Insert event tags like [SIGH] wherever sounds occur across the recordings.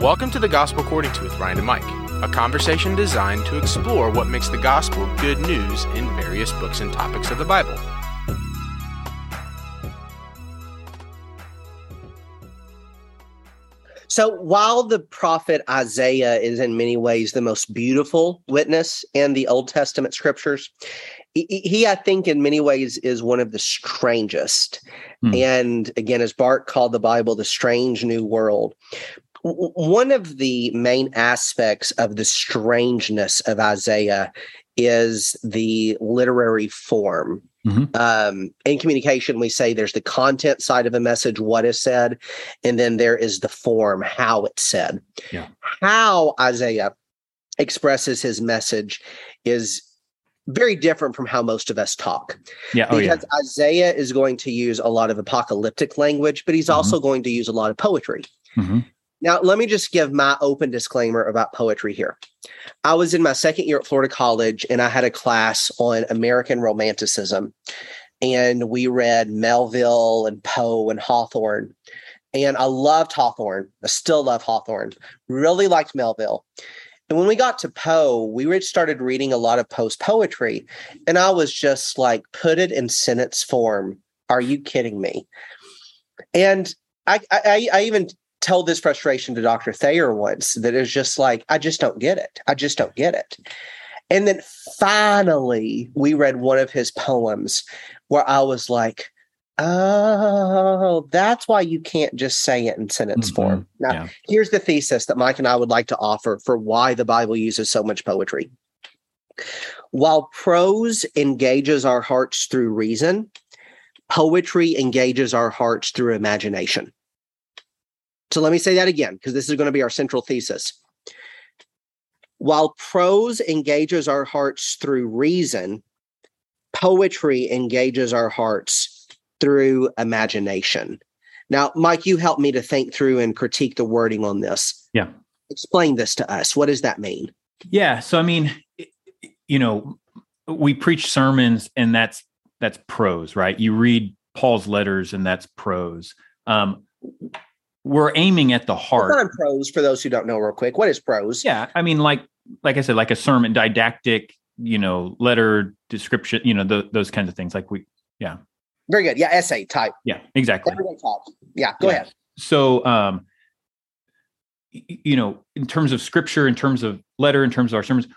Welcome to the Gospel According to with Ryan and Mike, a conversation designed to explore what makes the gospel good news in various books and topics of the Bible. So while the prophet Isaiah is in many ways the most beautiful witness in the Old Testament scriptures, he, he I think, in many ways is one of the strangest. Hmm. And again, as Barth called the Bible, the strange new world. One of the main aspects of the strangeness of Isaiah is the literary form. Mm-hmm. Um, in communication, we say there's the content side of a message, what is said, and then there is the form, how it's said. Yeah. How Isaiah expresses his message is very different from how most of us talk. Yeah, oh, because yeah. Isaiah is going to use a lot of apocalyptic language, but he's mm-hmm. also going to use a lot of poetry. Mm-hmm. Now, let me just give my open disclaimer about poetry here. I was in my second year at Florida College and I had a class on American Romanticism. And we read Melville and Poe and Hawthorne. And I loved Hawthorne. I still love Hawthorne. Really liked Melville. And when we got to Poe, we started reading a lot of Poe's poetry. And I was just like, put it in sentence form. Are you kidding me? And I, I, I even told this frustration to Dr. Thayer once that it's just like, I just don't get it. I just don't get it. And then finally, we read one of his poems where I was like, oh, that's why you can't just say it in sentence mm-hmm. form. Now, yeah. here's the thesis that Mike and I would like to offer for why the Bible uses so much poetry. While prose engages our hearts through reason, poetry engages our hearts through imagination. So let me say that again, because this is going to be our central thesis. While prose engages our hearts through reason, poetry engages our hearts through imagination. Now, Mike, you helped me to think through and critique the wording on this. Yeah. Explain this to us. What does that mean? Yeah. So, I mean, you know, we preach sermons and that's that's prose, right? You read Paul's letters and that's prose. Um, we're aiming at the heart. On prose for those who don't know, real quick. What is prose? Yeah, I mean, like like I said, like a sermon, didactic, you know, letter description, you know, the, those kinds of things. Like we, yeah, very good. Yeah, essay type. Yeah, exactly. Yeah, go yeah. ahead. So, um, you know, in terms of scripture, in terms of letter, in terms of our sermons,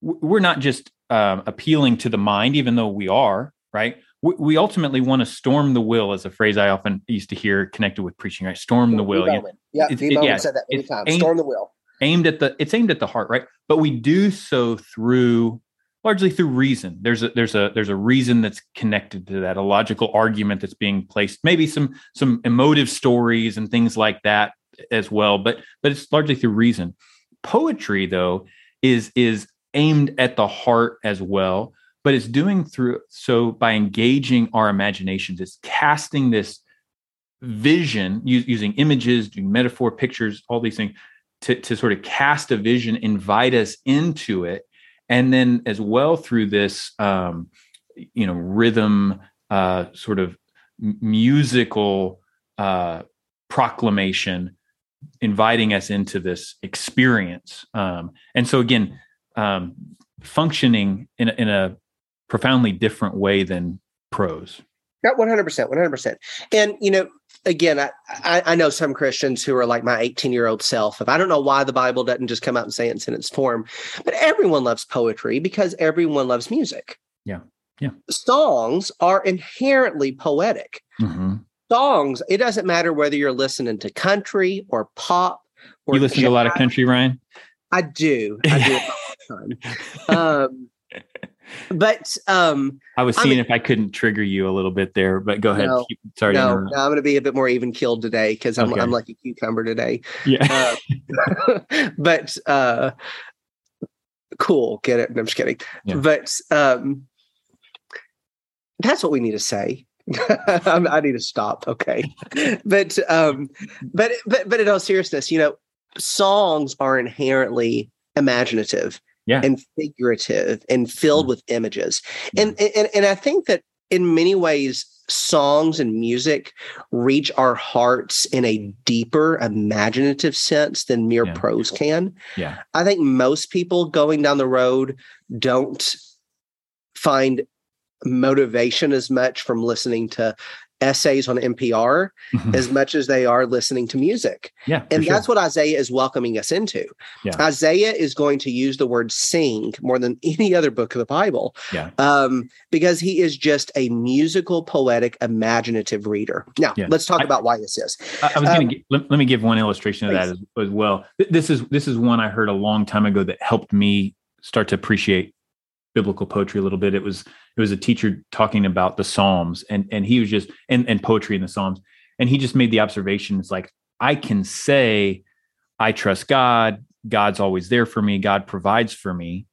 we're not just um, appealing to the mind, even though we are, right? We ultimately want to storm the will as a phrase I often used to hear connected with preaching, right? Storm the will. Yeah, yeah, it, it, yeah said that many times. Aimed, storm the will. Aimed at the, it's aimed at the heart, right? But we do so through largely through reason. There's a there's a there's a reason that's connected to that, a logical argument that's being placed, maybe some some emotive stories and things like that as well. But but it's largely through reason. Poetry, though, is is aimed at the heart as well but it's doing through so by engaging our imaginations it's casting this vision using images doing metaphor pictures all these things to, to sort of cast a vision invite us into it. And then as well through this um, you know rhythm uh, sort of musical uh, proclamation inviting us into this experience. Um, and so again um, functioning in in a profoundly different way than prose. Yeah, one hundred percent, one hundred percent. And you know, again, I, I, I know some Christians who are like my eighteen year old self. If I don't know why the Bible doesn't just come out and say it in its form, but everyone loves poetry because everyone loves music. Yeah, yeah. Songs are inherently poetic. Mm-hmm. Songs. It doesn't matter whether you're listening to country or pop. Or you listen jazz. to a lot of country, Ryan. I do. I do all the time. [LAUGHS] Um, but um I was seeing I'm, if I couldn't trigger you a little bit there, but go ahead. No, Sorry. No, no, I'm going to be a bit more even keeled today because I'm okay. I'm like a cucumber today. Yeah. Uh, [LAUGHS] but uh cool. Get it? No, I'm just kidding. Yeah. But um that's what we need to say. [LAUGHS] I need to stop. Okay. [LAUGHS] but um but but but in all seriousness, you know, songs are inherently imaginative yeah. and figurative and filled mm. with images. And, and and I think that in many ways, songs and music reach our hearts in a deeper imaginative sense than mere Yeah. prose can. Yeah. I think most people going down the road don't find motivation as much from listening to essays on NPR as much as they are listening to music. yeah. And sure. that's what Isaiah is welcoming us into. Yeah. Isaiah is going to use the word sing more than any other book of the Bible. Yeah. Um, because he is just a musical, poetic, imaginative reader. Now, Yeah. let's talk I- about why this is. I, I was Um, going to let, let me give one illustration of that as, as well. This is this is one I heard a long time ago that helped me start to appreciate biblical poetry a little bit. It was it was a teacher talking about the Psalms and and he was just and and poetry in the Psalms and he just made the observation it's like I can say I trust God, God's always there for me, God provides for me,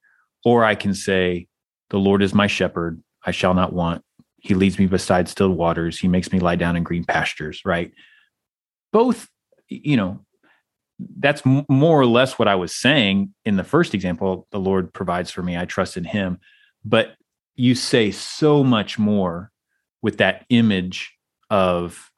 or I can say the Lord is my shepherd, I shall not want. He leads me beside still waters, he makes me lie down in green pastures, right? both you know that's more or less what i was saying in the first example the lord provides for me i trust in him. But you say so much more with that image of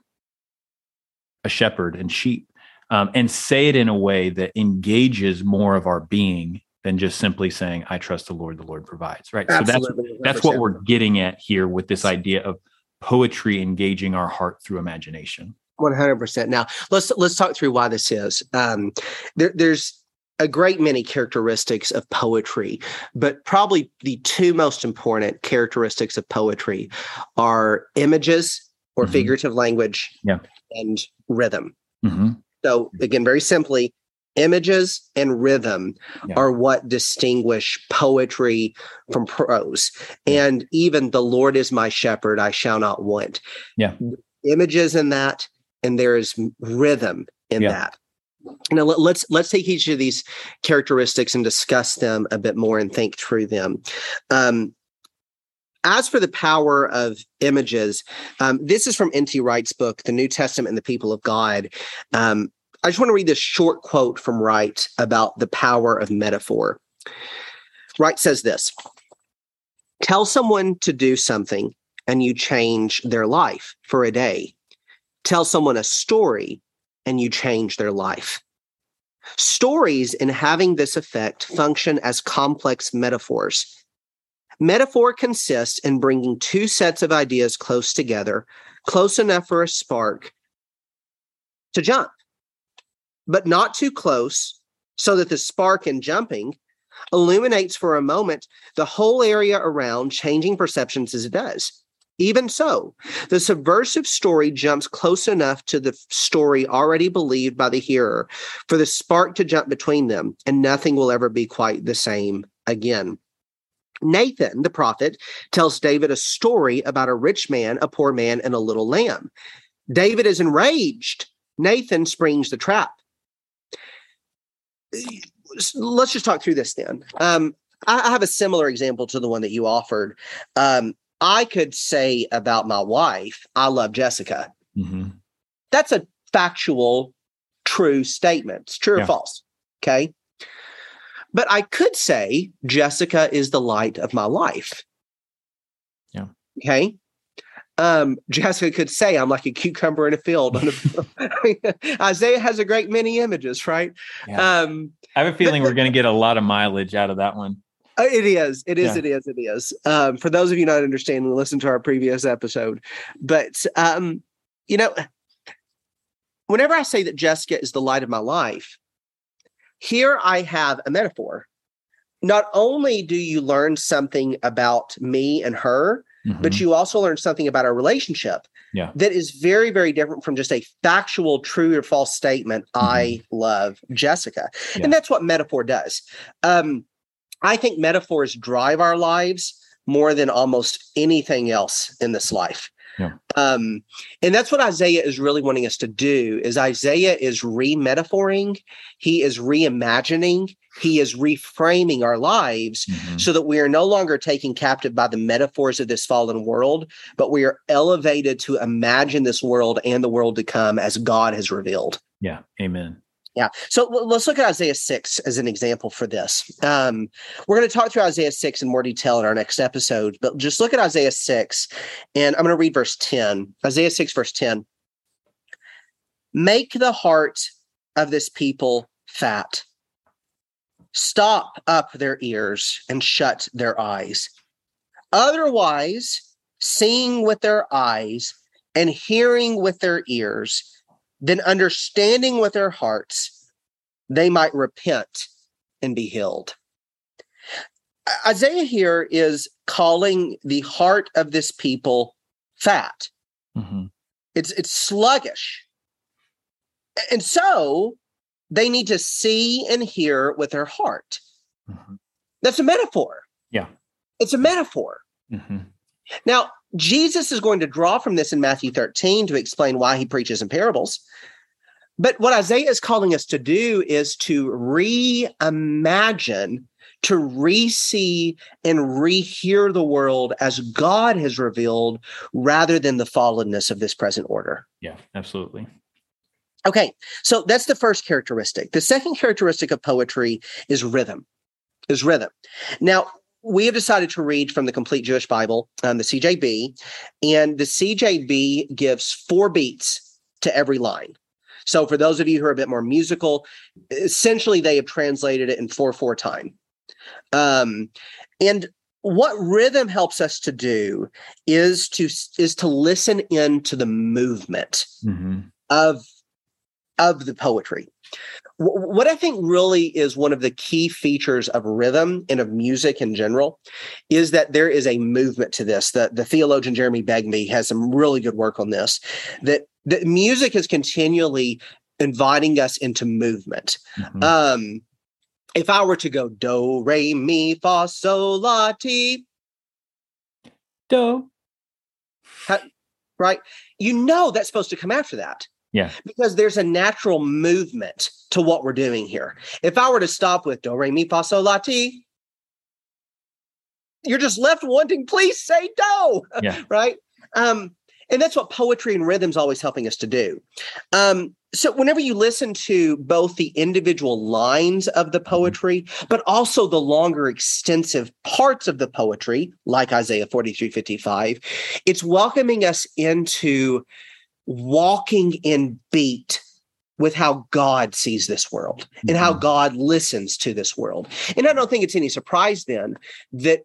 a shepherd and sheep um, and say it in a way that engages more of our being than just simply saying i trust the lord the lord provides. Right so that's that's what we're getting at here with this idea of poetry engaging our heart through imagination One hundred percent. Now let's let's talk through why this is. Um, there, there's a great many characteristics of poetry, but probably the two most important characteristics of poetry are images or Mhm. figurative language, Yeah. and rhythm. Mhm. So again, very simply, images and rhythm Yeah. are what distinguish poetry from prose. And even the Lord is my shepherd, I shall not want. Yeah. Images in that, and there is rhythm in Yeah. that. Now let, let's let's take each of these characteristics and discuss them a bit more and think through them. Um, as for the power of images, um, this is from N.T. Wright's book, The New Testament and the People of God. Um, I just want to read this short quote from Wright about the power of metaphor. Wright says this Tell someone to do something and you change their life for a day. Tell someone a story and you change their life. Stories, in having this effect, function as complex metaphors. Metaphor consists in bringing two sets of ideas close together, close enough for a spark to jump, but not too close so that the spark in jumping illuminates for a moment the whole area around, changing perceptions as it does. Even so, the subversive story jumps close enough to the story already believed by the hearer for the spark to jump between them, and nothing will ever be quite the same again. Nathan, the prophet, tells David a story about a rich man, a poor man, and a little lamb. David is enraged. Nathan springs the trap. Let's just talk through this then. Um, I have a similar example to the one that you offered. Um, I could say about my wife, I love Jessica. Mhm. That's a factual, true statement. It's true or false. Okay. But I could say Jessica is the light of my life. Yeah. Okay. Um, Jessica could say I'm like a cucumber in a field. a- [LAUGHS] [LAUGHS] Isaiah has a great many images, right? Yeah. Um, I have a feeling we're going to get a lot of mileage out of that one. Uh, It is. It is. Yeah. It is. It is. Um, for those of you not understanding, listen to our previous episode. But um, you know, whenever I say that Jessica is the light of my life, here I have a metaphor. Not only do you learn something about me and her, but Mhm. you also learn something about our relationship Yeah. that is very, very different from just a factual true or false statement. I love Jessica. Yeah. And that's what metaphor does. Um, I think metaphors drive our lives more than almost anything else in this life. Yeah. Um, and that's what Isaiah is really wanting us to do is Isaiah is re-metaphoring, he is reimagining, he is reframing our lives Mhm. so that we are no longer taken captive by the metaphors of this fallen world, but we are elevated to imagine this world and the world to come as God has revealed. Yeah. Amen. Yeah. So let's look at Isaiah 6 as an example for this. Um, we're going to talk through Isaiah 6 in more detail in our next episode, but just look at Isaiah 6, and I'm going to read verse 10. Isaiah 6, verse 10. Make the heart of this people fat. Stop up their ears and shut their eyes. Otherwise, seeing with their eyes and hearing with their ears, then understanding with their hearts, they might repent and be healed. Isaiah here is calling the heart of this people fat. Mm-hmm. It's it's sluggish. And so they need to see and hear with their heart. Mm-hmm. That's a metaphor. Yeah. It's a metaphor. Mm-hmm. Now, Jesus is going to draw from this in Matthew 13 to explain why he preaches in parables. But what Isaiah is calling us to do is to reimagine, to re-see and rehear the world as God has revealed rather than the fallenness of this present order. Yeah, absolutely. Okay, so that's the first characteristic. The second characteristic of poetry is rhythm. Is rhythm. Now, we have decided to read from the Complete Jewish Bible, um, the CJB, and the CJB gives four beats to every line. So, for those of you who are a bit more musical, essentially they have translated it in four four time. Um, and what rhythm helps us to do is to is to listen into the movement mm-hmm. of of the poetry what I think really is one of the key features of rhythm and of music in general is that there is a movement to this. The, the theologian Jeremy Begbie has some really good work on this. That that music is continually inviting us into movement. Mm-hmm. Um, if I were to go do re mi fa sol la ti do, right? You know that's supposed to come after that. Yeah. Because there's a natural movement to what we're doing here. If I were to stop with do, re, mi, fa, sol, la, ti, you're just left wanting, please say do. [LAUGHS] Yeah. right. Um, and that's what poetry and rhythm's always helping us to do. Um, so whenever you listen to both the individual lines of the mm-hmm. poetry, but also the longer extensive parts of the poetry, like Isaiah 43, 55, it's welcoming us into walking in beat with how God sees this world and how mm-hmm. God listens to this world. And I don't think it's any surprise then that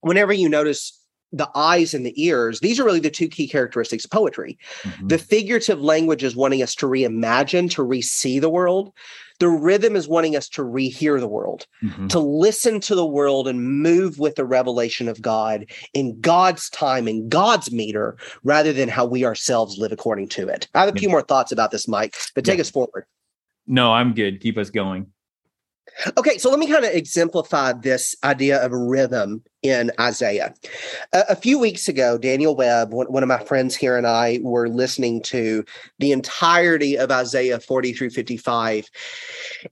whenever you notice the eyes and the ears, these are really the two key characteristics of poetry. Mm-hmm. The figurative language is wanting us to reimagine, to re see the world. The rhythm is wanting us to rehear the world, mm-hmm. to listen to the world and move with the revelation of God in God's time, in God's meter, rather than how we ourselves live according to it. I have a few more thoughts about this, Mike, but take yeah. us forward. No, I'm good. Keep us going. Okay, so let me kind of exemplify this idea of rhythm in Isaiah. A, a, few weeks ago, Daniel Webb, one, one, of my friends here, and I were listening to the entirety of Isaiah 40 through 55.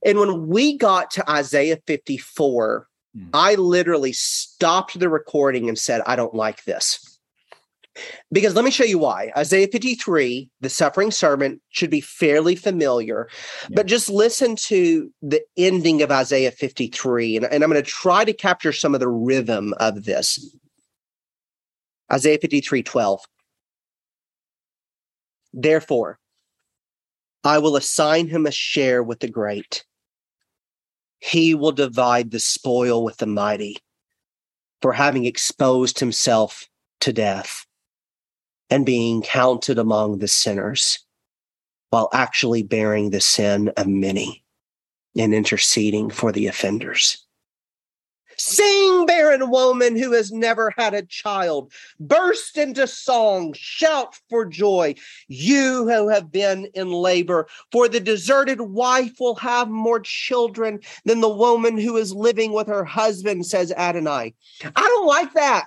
And when we got to Isaiah 54, mm. I literally stopped the recording and said, I don't like this. Because let me show you why. Isaiah 53, the suffering servant, should be fairly familiar, yeah. but just listen to the ending of Isaiah 53. And, and I'm going to try to capture some of the rhythm of this. Isaiah 53 12. Therefore, I will assign him a share with the great. He will divide the spoil with the mighty for having exposed himself to death and being counted among the sinners while actually bearing the sin of many and interceding for the offenders. Sing, barren woman who has never had a child. Burst into song, shout for joy, you who have been in labor. For the deserted wife will have more children than the woman who is living with her husband, says Adonai. I don't like that.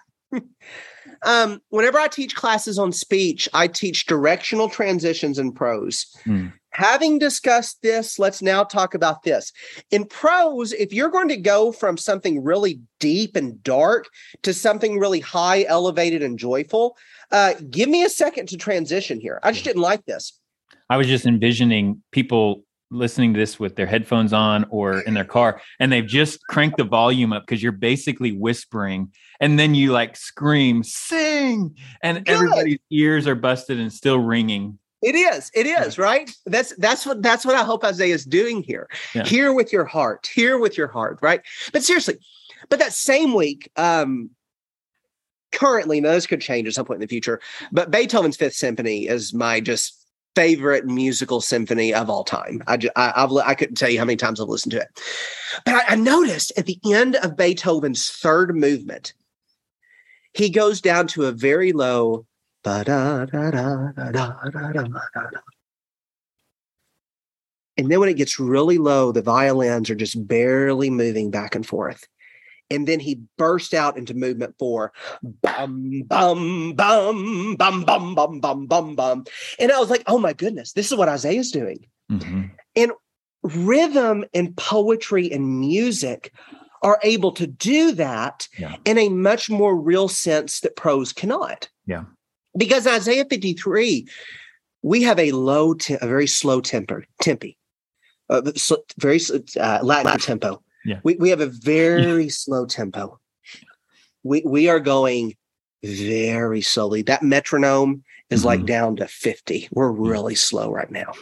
Um, whenever I teach classes on speech, I teach directional transitions in prose. Mm. Having discussed this, let's now talk about this. In prose, if you're going to go from something really deep and dark to something really high, elevated, and joyful, uh, give me a second to transition here. I just didn't like this. I was just envisioning people listening to this with their headphones on or in their car and they've just cranked the volume up because you're basically whispering and then you like scream sing and Good. everybody's ears are busted and still ringing It is. It is, right? That's that's what that's what I hope Isaiah is doing here. Yeah. Hear with your heart. Hear with your heart, right? But seriously, but that same week, um currently, this could change at some point in the future, but Beethoven's Fifth Symphony is my just favorite musical symphony of all time. I, just, I, I've, I couldn't tell you how many times I've listened to it. But I, I noticed at the end of Beethoven's third movement, he goes down to a very low. And then when it gets really low, the violins are just barely moving back and forth. And then he burst out into movement four. Bum, bum, bum, bum, bum, bum, bum, bum, bum. And I was like, oh my goodness, this is what Isaiah's doing. Mhm. Rhythm and poetry and music are able to do that Yeah. in a much more real sense that prose cannot. Yeah. Because Isaiah 53, we have a low, te- a very slow temper, tempi, uh, sl- very sl- uh, Latin tempo. Yeah. We, we have a very [LAUGHS] slow tempo. We, we are going very slowly. That metronome is like Mhm. down to 50. We're really slow right now.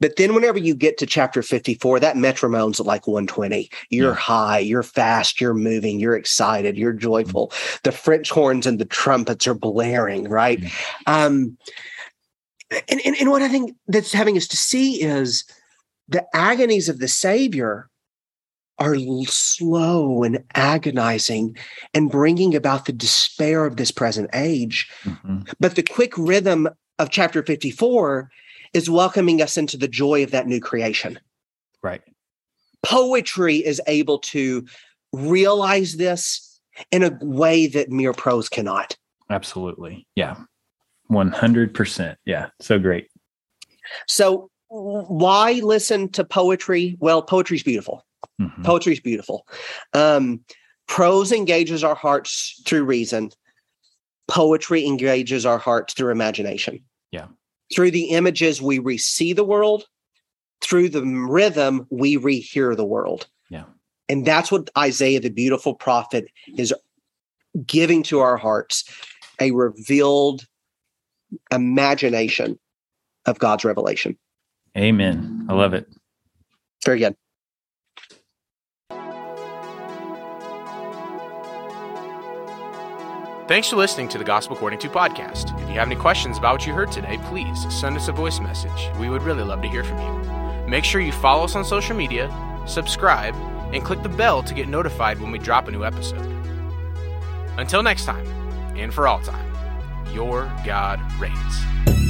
But then whenever you get to chapter 54, that metronome's at like 120. You're Yeah. high, you're fast, you're moving, you're excited, you're joyful. The French horns and the trumpets are blaring, right? Yeah. Um, and, and, and what I think that's having us to see is the agonies of the Savior are slow and agonizing and bringing about the despair of this present age. Mhm. But the quick rhythm of chapter 54 is welcoming us into the joy of that new creation. right Poetry is able to realize this in a way that mere prose cannot. absolutely yeah 100% yeah so great So, why listen to poetry? Well, poetry's beautiful. Mhm. is beautiful. Um, prose engages our hearts through reason. Poetry engages our hearts through imagination. Yeah. Through the images, we re-see the world. Through the rhythm, we rehear the world. Yeah. And that's what Isaiah, the beautiful prophet, is giving to our hearts a revealed imagination of God's revelation. amen i love it Very good. Thanks for listening to the Gospel According to podcast. If you have any questions about what you heard today, please send us a voice message. We would really love to hear from you. Make sure you follow us on social media, subscribe, and click the bell to get notified when we drop a new episode. Until next time, and for all time, your God reigns.